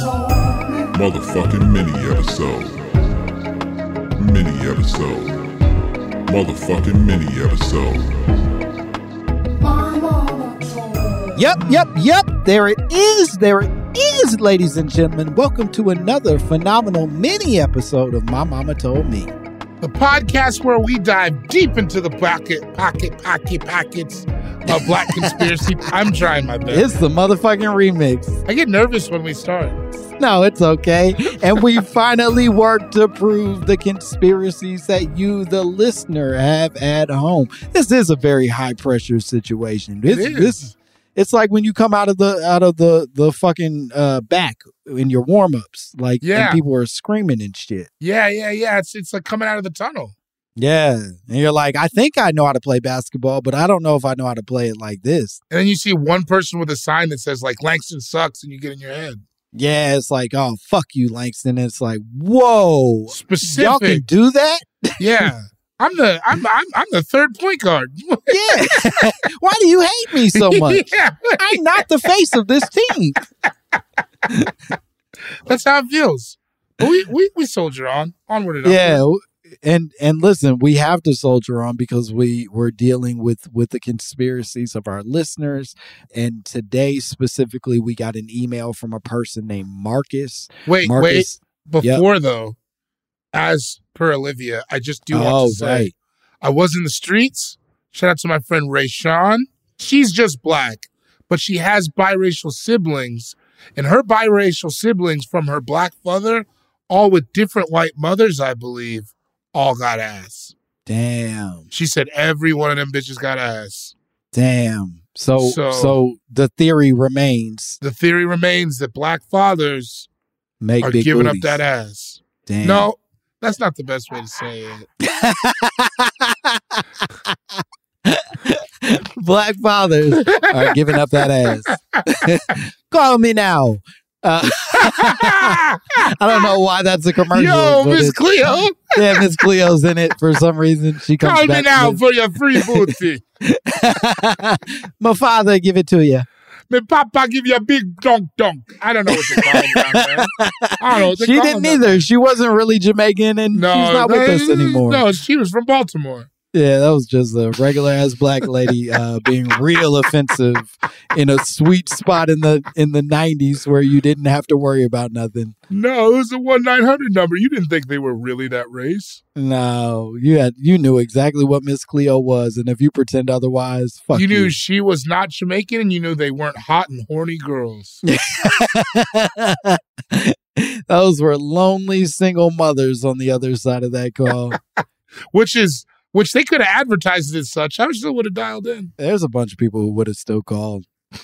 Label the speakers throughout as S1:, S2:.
S1: Motherfucking mini episode. Mini episode. Motherfucking mini episode.
S2: Yep, yep, yep. There it is. There it is, ladies and gentlemen. Welcome to another phenomenal mini episode of My Mama Told Me.
S3: The podcast where we dive deep into the pocket, pocket, pocket, pockets of black conspiracy. I'm trying my best.
S2: It's the motherfucking remix.
S3: I get nervous when we start.
S2: No, it's okay. And we finally worked to prove the conspiracies that you, the listener, have at home. This is a very high pressure situation. This,
S3: It is.
S2: this it's like when you come out of the out of the the fucking uh back in your warm ups, like
S3: Yeah.
S2: and people are screaming and shit.
S3: Yeah, yeah, yeah. It's it's like coming out of the tunnel.
S2: Yeah. And you're like, I think I know how to play basketball, but I don't know if I know how to play it like this.
S3: And then you see one person with a sign that says like Langston sucks, and you get in your head.
S2: Yeah, it's like, oh fuck you, Langston. And it's like, whoa. Y'all can do that?
S3: Yeah. I'm the I'm I'm I'm the third point guard.
S2: Yeah. Why do you hate me so much?
S3: yeah.
S2: I'm not the face of this team.
S3: That's how it feels. But we, we we soldier on. Onward and onward.
S2: Yeah, and and listen, we have to soldier on because we we're dealing with with the conspiracies of our listeners. And today specifically, we got an email from a person named Marcus.
S3: Wait,
S2: Marcus,
S3: wait. Before though, as per Olivia, I just do want
S2: oh
S3: to say
S2: right,
S3: I was in the streets. Shout out to my friend Ray Sean. She's just black, but she has biracial siblings, and her biracial siblings from her black father, all with different white mothers, I believe, all got ass.
S2: damn,
S3: She said every one of them bitches got ass.
S2: damn. So so,
S3: So-
S2: the theory remains:
S3: The theory remains that black fathers
S2: make
S3: are giving
S2: booties.
S3: up that ass.
S2: Damn.
S3: No, that's not the best way to say it.
S2: Black fathers are giving up that ass. Call me now. Uh, I don't know why that's a commercial.
S3: Yo, Miss Cleo,
S2: Yeah, Miss Cleo's in it for some reason. She comes
S3: call me now for your free booty.
S2: My father give it to you.
S3: Me papa give you a big dunk dunk. I don't know what they call there. I don't know
S2: She didn't either. She wasn't really Jamaican, and
S3: there.
S2: she's not with us anymore.
S3: No, she was from Baltimore.
S2: Yeah, that was just a regular ass black lady uh, being real offensive in a sweet spot in the in the nineties where you didn't have to worry about nothing.
S3: No, it was a one nine hundred number. You didn't think they were really that race.
S2: No, you had you knew exactly what Miss Cleo was, and if you pretend otherwise, fuck
S3: you
S2: you.
S3: knew she was not Jamaican, and you knew they weren't hot and horny girls.
S2: Those were lonely single mothers on the other side of that call.
S3: Which is which they could have advertised it as such. I still would have dialed in.
S2: There's a bunch of people who would have still called.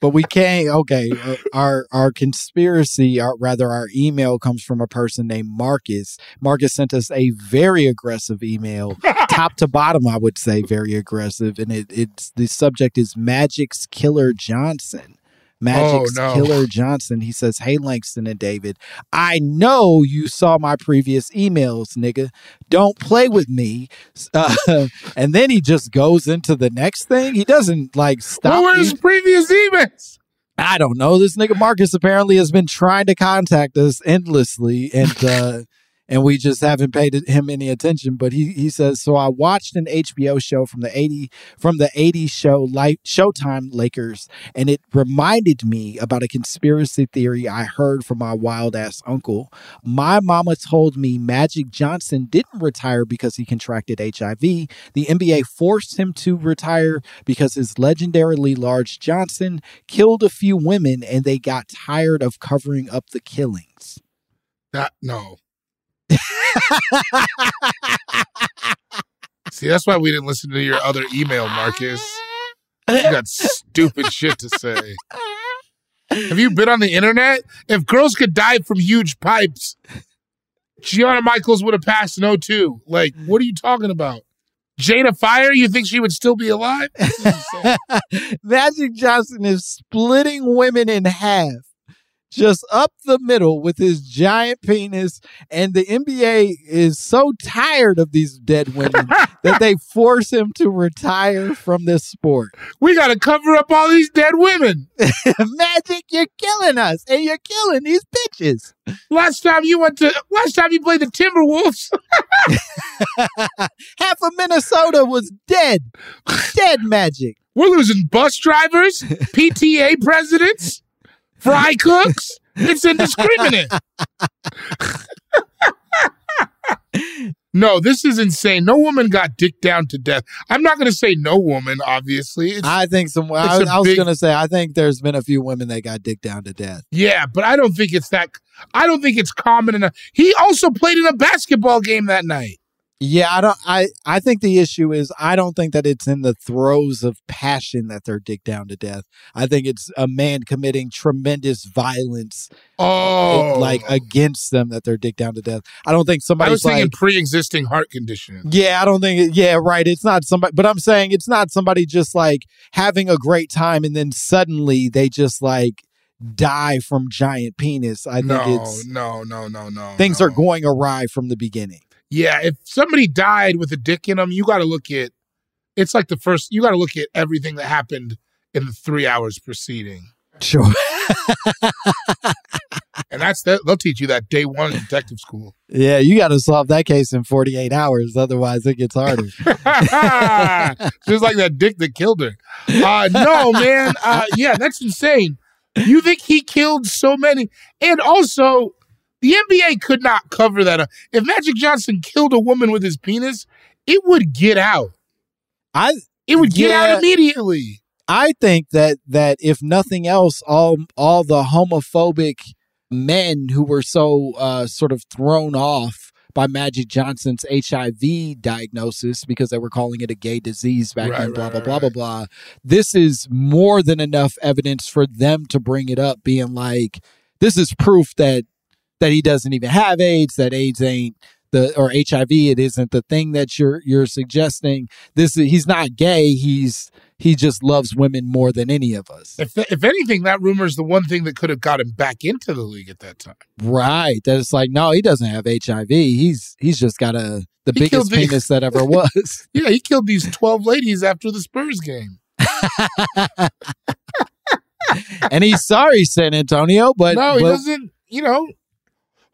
S2: but we can't. Okay, uh, our our conspiracy, our, rather our email comes from a person named Marcus. Marcus sent us a very aggressive email, top to bottom, I would say, very aggressive, and it it's the subject is Magic's Killer Johnson. Magic's
S3: Oh, no.
S2: Killer Johnson. He says, Hey, Langston and David, I know you saw my previous emails, nigga. Don't play with me. Uh, and then he just goes into the next thing. He doesn't like stop.
S3: What were his previous emails?
S2: I don't know. This nigga Marcus apparently has been trying to contact us endlessly, and uh, and we just haven't paid him any attention. But he he says so. I watched an HBO show from the eighty from the '80s show Showtime Lakers, and it reminded me about a conspiracy theory I heard from my wild ass uncle. My mama told me Magic Johnson didn't retire because he contracted HIV. The NBA forced him to retire because his legendarily large Johnson killed a few women and they got tired of covering up the killings.
S3: That no. See, that's why we didn't listen to your other email, Marcus. You got stupid shit to say. Have you been on the internet? If girls could die from huge pipes, Gianna Michaels would have passed in 02. Like, what are you talking about? Jada Fire, you think she would still be alive?
S2: Magic Johnson is splitting women in half, just up the middle with his giant penis. And the NBA is so tired of these dead women that they force him to retire from this sport.
S3: we got to cover up all these dead women.
S2: Magic, you're killing us, and you're killing these bitches.
S3: Last time you went to, last time you played the Timberwolves,
S2: Half of Minnesota was dead. Dead magic.
S3: We're losing bus drivers, PTA presidents, fry cooks. It's indiscriminate. no, this is insane. No woman got dicked down to death. I'm not going to say no woman, obviously. It's,
S2: I think some. I, I was
S3: big-
S2: going to say. I think there's been a few women that got dicked down to death.
S3: yeah, but I don't think it's that. I don't think it's common enough. He also played in a basketball game that night.
S2: Yeah, I don't. I I think the issue is I don't think that it's in the throes of passion that they're dicked down to death. I think it's a man committing tremendous violence, uh,
S3: Oh,
S2: like against them that they're dicked down to death. I don't think
S3: I was thinking
S2: like.
S3: pre-existing heart condition.
S2: Yeah, I don't think. It, yeah, right. It's not somebody, but I'm saying it's not somebody just like having a great time and then suddenly they just like die from giant penis. I think
S3: No,
S2: it's
S3: no, no, no, no.
S2: things
S3: no.
S2: are going awry from the beginning.
S3: Yeah, if somebody died with a dick in them, you got to look at. It's like the first. You got to look at everything that happened in the three hours preceding,
S2: Sure.
S3: and that's that. They'll teach you that day one in detective school.
S2: yeah, you got to solve that case in 48 hours. Otherwise, it gets harder.
S3: Just like that dick that killed her. Uh, no, man. Uh, yeah, that's insane. You think he killed so many? And also, the NBA could not cover that. up. If Magic Johnson killed a woman with his penis, it would get out.
S2: I
S3: It would get
S2: Yeah.
S3: out immediately.
S2: I think that that if nothing else, all all the homophobic men who were so uh, sort of thrown off by Magic Johnson's HIV diagnosis because they were calling it a gay disease back
S3: Right,
S2: then, blah
S3: right,
S2: blah blah
S3: right.
S2: blah blah. This is more than enough evidence for them to bring it up, being like, this is proof that that he doesn't even have AIDS, that AIDS ain't the or HIV, it isn't the thing that you're you're suggesting. This he's not gay. He's he just loves women more than any of us.
S3: If if anything, that rumor is the one thing that could have got him back into the league at that time.
S2: Right. That it's like, no, he doesn't have HIV. He's he's just got a the
S3: He
S2: biggest
S3: killed the-
S2: penis that ever was.
S3: Yeah, he killed these twelve ladies after the Spurs game.
S2: and he's sorry, San Antonio, but,
S3: no, he
S2: but
S3: doesn't. You know,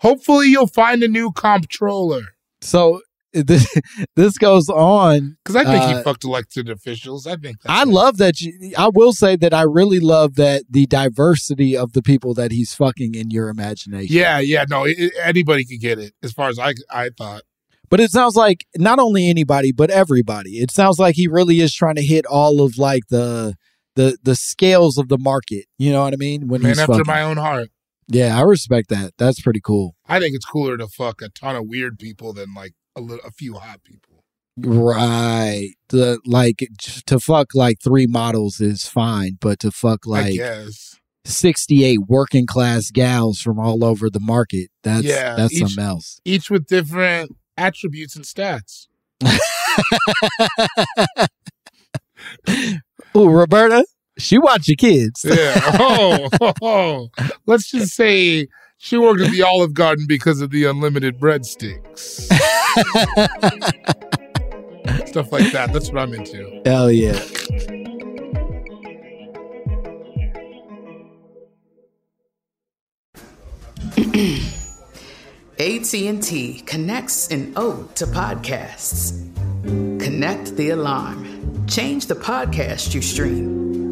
S3: hopefully you'll find a new comptroller
S2: so this, this goes on.
S3: because I think
S2: Uh,
S3: he fucked elected officials. I think
S2: I love that you, I will say that I really love that the diversity of the people that he's fucking in your imagination.
S3: Yeah, yeah. No, it, anybody could get it. As far as I, I thought.
S2: But it sounds like not only anybody, but everybody. It sounds like he really is trying to hit all of like the the the scales of the market. You know what I mean? When
S3: Man after
S2: fucking.
S3: my own heart.
S2: Yeah, I respect that. That's pretty cool.
S3: I think it's cooler to fuck a ton of weird people than like a little, a few hot people.
S2: Right. The like to fuck like three models is fine, but to fuck like 68 working class gals from all over the market, that's
S3: Yeah,
S2: that's
S3: each-
S2: something else.
S3: Each with different attributes and stats.
S2: Oh, Roberta, she watch your kids.
S3: Yeah. Oh, oh, oh. Let's just say she worked at the Olive Garden because of the unlimited breadsticks. Stuff like that. That's what I'm into.
S2: Hell yeah.
S4: AT&T connects an ode to podcasts. Connect the alarm. Change the podcast you stream.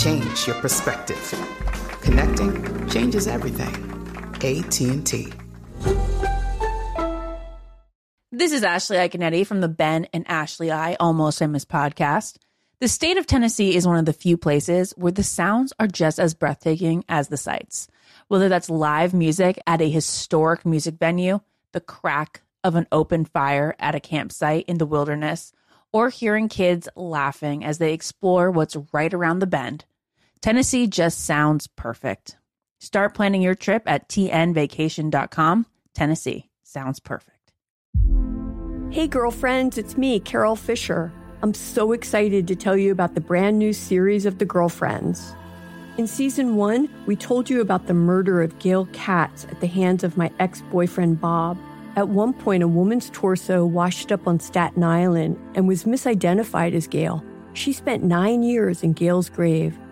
S4: Change your perspective. Connecting changes everything. AT&T.
S5: This is Ashley Iaconetti from the Ben and Ashley I Almost Famous podcast. The state of Tennessee is one of the few places where the sounds are just as breathtaking as the sights. Whether that's live music at a historic music venue, the crack of an open fire at a campsite in the wilderness, or hearing kids laughing as they explore what's right around the bend, Tennessee just sounds perfect. Start planning your trip at tnvacation.com. Tennessee sounds perfect.
S6: Hey, girlfriends, it's me, Carol Fisher. I'm so excited to tell you about the brand new series of The Girlfriends. In season one, we told you about the murder of Gail Katz at the hands of my ex boyfriend Bob. At one point, a woman's torso washed up on Staten Island and was misidentified as Gail. She spent nine years in Gail's grave,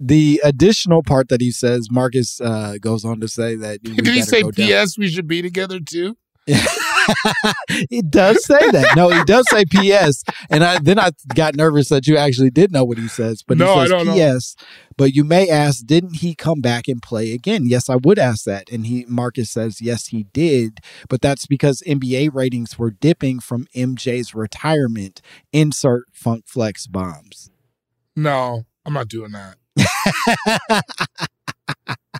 S2: The additional part that he says, Marcus uh, goes on to say that.
S3: Did he say P.S. We should be together too?
S2: he does say that. No, he does say P.S. And I then I got nervous that you actually did know what he says. But
S3: No,
S2: he
S3: I
S2: says
S3: don't know.
S2: P.S. But you may ask, didn't he come back and play again? Yes, I would ask that. And he Marcus says, yes, he did. But that's because NBA ratings were dipping from MJ's retirement. Insert Funk Flex bombs.
S3: No, I'm not doing that.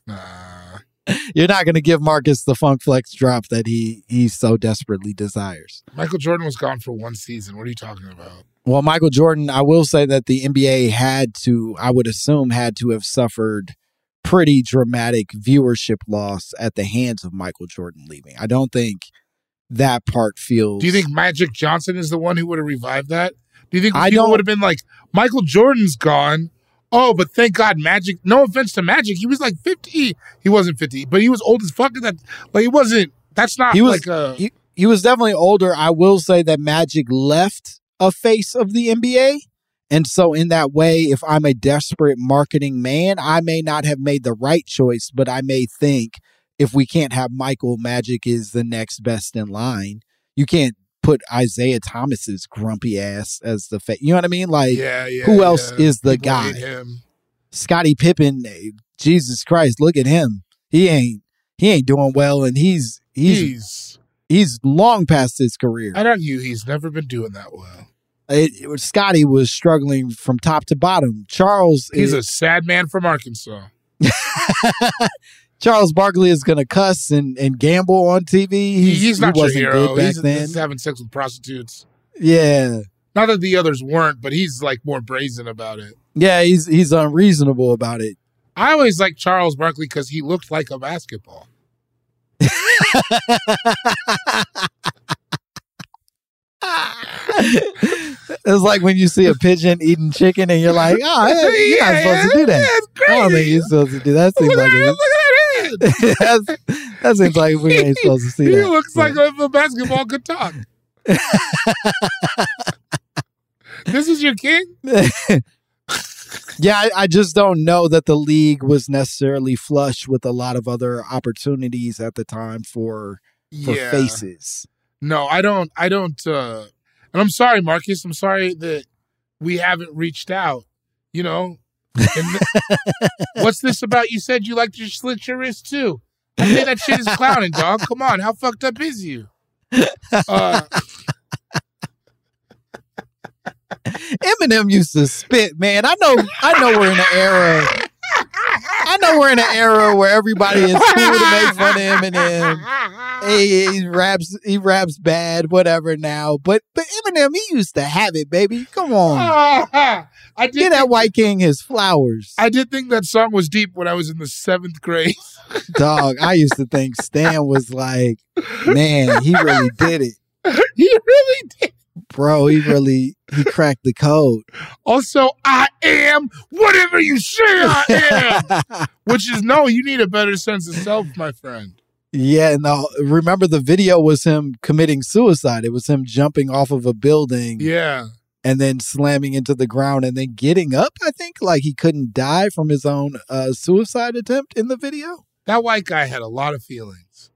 S3: Nah.
S2: You're not going to give Marcus the Funk Flex drop that he he so desperately desires.
S3: Michael Jordan was gone for one season. What are you talking about?
S2: Well, Michael Jordan, I will say that the NBA had to, I would assume, had to have suffered pretty dramatic viewership loss at the hands of Michael Jordan leaving. I don't think that part feels.
S3: Do you think Magic Johnson is the one who would have revived that? Do you think
S2: I
S3: people would have been like, Michael Jordan's gone? Oh, but thank God Magic. No offense to Magic, he was like 50. He wasn't 50, but he was old as fuck. at That like he wasn't. That's not
S2: he was
S3: like a.
S2: he, he was definitely older. I will say that Magic left a face of the NBA. And so in that way, if I'm a desperate marketing man, I may not have made the right choice, but I may think if we can't have Michael, Magic is the next best in line. You can't put Isiah Thomas's grumpy ass as the face. You know what I mean? Like
S3: yeah, yeah.
S2: who else
S3: yeah.
S2: is the
S3: People
S2: guy? Scottie Pippen, Jesus Christ, look at him. He ain't he ain't doing well and he's he's
S3: He's
S2: he's long past his career.
S3: I'd argue he's never been doing that well.
S2: It, it was- Scottie was struggling from top to bottom. Charles,
S3: He's
S2: is,
S3: a sad man from Arkansas.
S2: Charles Barkley is going to cuss and, and gamble on TV. He's,
S3: He's, not
S2: he
S3: your
S2: wasn't
S3: hero.
S2: good back
S3: He's,
S2: then.
S3: he's having sex with prostitutes.
S2: yeah,
S3: Not that the others weren't, but he's like more brazen about it.
S2: yeah, he's he's unreasonable about it.
S3: I always liked Charles Barkley because he looked like a basketball.
S2: it's like when you see a pigeon eating chicken and you're like, oh, you're not supposed to do that. I don't think you're supposed to do that. Seems
S3: Look
S2: like
S3: that.
S2: Seems like we ain't supposed to see
S3: he
S2: that.
S3: looks like if a basketball could talk. this is your king?
S2: Yeah, I, I just don't know that the league was necessarily flush with a lot of other opportunities at the time for for
S3: Yeah.
S2: faces.
S3: No, I don't. I don't. uh And I'm sorry, Marcus. I'm sorry that we haven't reached out. You know, what's this about? You said you like to slit your wrist too. I think that shit is clowning, dog. Come on, how fucked up is you? Uh,
S2: Eminem used to spit, man. I know, I know we're in an era. I know we're in an era where everybody is cool to make fun of Eminem. He, he raps, he raps bad, whatever. Now, but but Eminem, he used to have it, baby. Come on,
S3: I did.
S2: get that white king his flowers,
S3: I did think that song was deep when I was in the seventh grade.
S2: dog. I used to think Stan was like, man, he really did it,
S3: he really did.
S2: bro. He really he cracked the code.
S3: Also, I am whatever you say I am. Which is no, you need a better sense of self, my friend.
S2: Yeah, no. Remember the video was him committing suicide. It was him jumping off of a building
S3: Yeah.
S2: and then slamming into the ground and then getting up. I think like he couldn't die from his own uh, suicide attempt in the video.
S3: That white guy had a lot of feelings.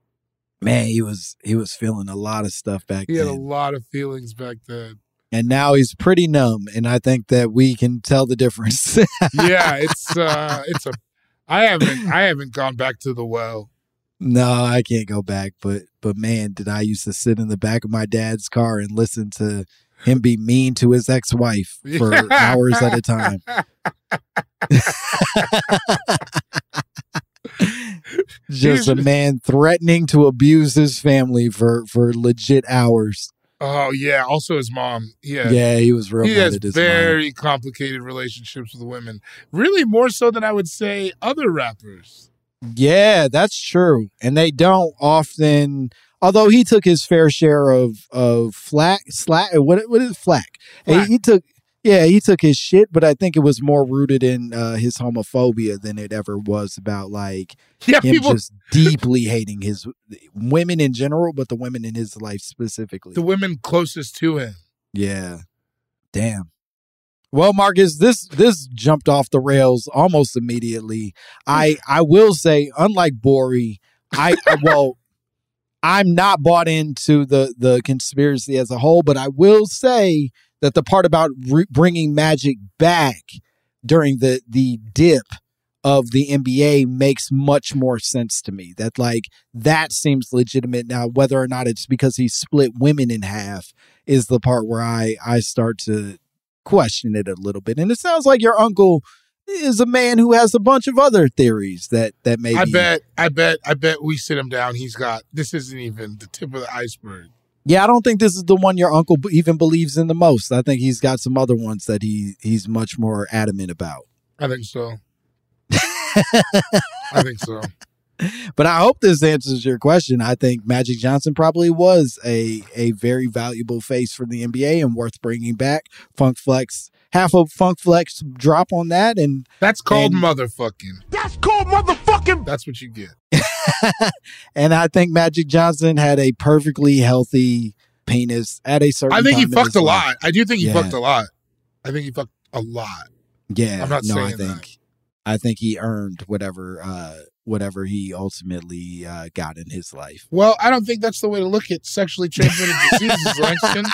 S2: Man, he was he was feeling a lot of stuff back
S3: He had a lot of feelings back then.
S2: and now he's pretty numb. And I think that we can tell the difference.
S3: Yeah, it's uh it's a I haven't I haven't gone back to the well.
S2: No, I can't go back. But but man, did I used to sit in the back of my dad's car and listen to him be mean to his ex wife for hours at a time. Just a man threatening to abuse his family for for legit hours.
S3: Oh yeah, also his mom. Yeah.
S2: Yeah, he was real
S3: he has
S2: his mom.
S3: very complicated relationships with women. Really more so than I would say other rappers.
S2: Yeah, that's true. And they don't often although he took his fair share of of flack slack what what is flack? He- He, took yeah, he took his shit, but I think it was more rooted in uh, his homophobia than it ever was about like
S3: Yeah,
S2: him
S3: people
S2: just deeply hating his women in general, but the women in his life specifically.
S3: the women closest to him.
S2: Yeah. Damn. Well, Marcus, this this jumped off the rails almost immediately. I hmm. I will say, unlike Bori, I, I well, I'm not bought into the the conspiracy as a whole, but I will say that the part about re- bringing Magic back during the the dip of the NBA makes much more sense to me. That like that seems legitimate now. Whether or not it's because he split women in half is the part where I I start to question it a little bit. And it sounds like your uncle is a man who has a bunch of other theories that that maybe
S3: I bet, I bet, I bet we sit him down. He's got this isn't even the tip of the iceberg.
S2: Yeah, I don't think this is the one your uncle even believes in the most. I think he's got some other ones that he he's much more adamant about.
S3: I think so. I think so.
S2: But I hope this answers your question. I think Magic Johnson probably was a a very valuable face for the NBA and worth bringing back. Funk Flex, half of Funk Flex drop on that, and
S3: That's called
S2: And-
S3: motherfucking. That's called motherfucking. That's what you get.
S2: and I think Magic Johnson had a perfectly healthy penis at a certain.
S3: I think he
S2: time in
S3: fucked a
S2: life.
S3: lot. I do think he
S2: Yeah.
S3: fucked a lot. I think he fucked a lot.
S2: Yeah,
S3: I'm not
S2: no, I
S3: saying
S2: think
S3: that.
S2: I think he earned whatever uh whatever he ultimately uh got in his life.
S3: Well, I don't think that's the way to look at sexually transmitted diseases, Langston.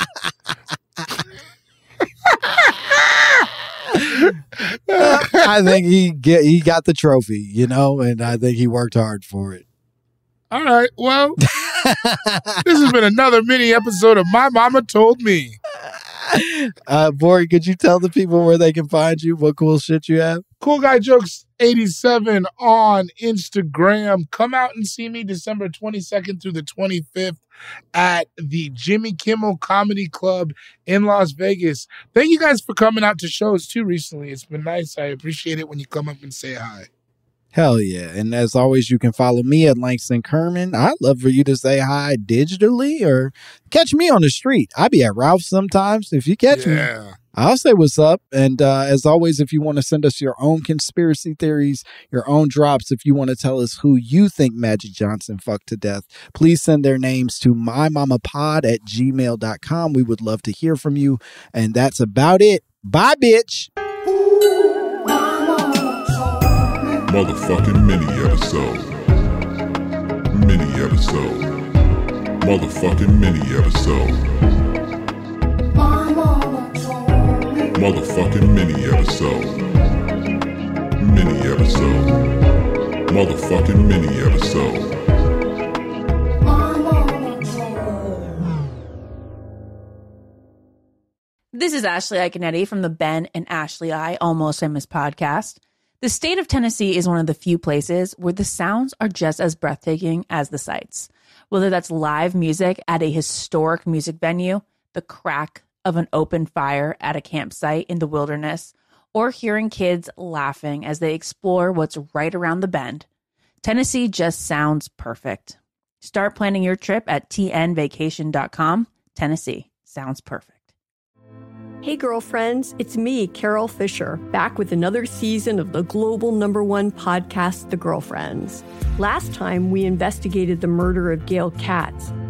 S2: I think he get he got the trophy, you know, and I think he worked hard for it.
S3: All right. Well, this has been another mini episode of My Mama Told Me.
S2: Uh, Bori, could you tell the people where they can find you? What cool shit you have?
S3: Cool Guy Jokes 87 on Instagram. Come out and see me December 22nd through the 25th at the Jimmy Kimmel Comedy Club in Las Vegas. Thank you guys for coming out to shows too recently. It's been nice. I appreciate it when you come up and say hi.
S2: Hell yeah. And as always, you can follow me at Langston Kerman. I'd love for you to say hi digitally or catch me on the street. I be at Ralph's sometimes. If you catch
S3: Yeah.
S2: me, I'll say what's up. And uh, as always, if you want to send us your own conspiracy theories, your own drops, if you want to tell us who you think Magic Johnson fucked to death, please send their names to mymamapod at gmail.com. We would love to hear from you. And that's about it. Bye, bitch.
S1: Motherfucking mini episode. Mini episode. Motherfucking mini episode. Motherfucking mini episode. Mini episode. Motherfucking mini episode.
S5: This is Ashley Iaconetti from the Ben and Ashley I Almost Famous podcast. The state of Tennessee is one of the few places where the sounds are just as breathtaking as the sights. Whether that's live music at a historic music venue, the crack of an open fire at a campsite in the wilderness, or hearing kids laughing as they explore what's right around the bend, Tennessee just sounds perfect. Start planning your trip at tnvacation.com. Tennessee sounds perfect.
S6: Hey, girlfriends, it's me, Carol Fisher, back with another season of the global number one podcast, The Girlfriends. Last time, we investigated the murder of Gail Katz.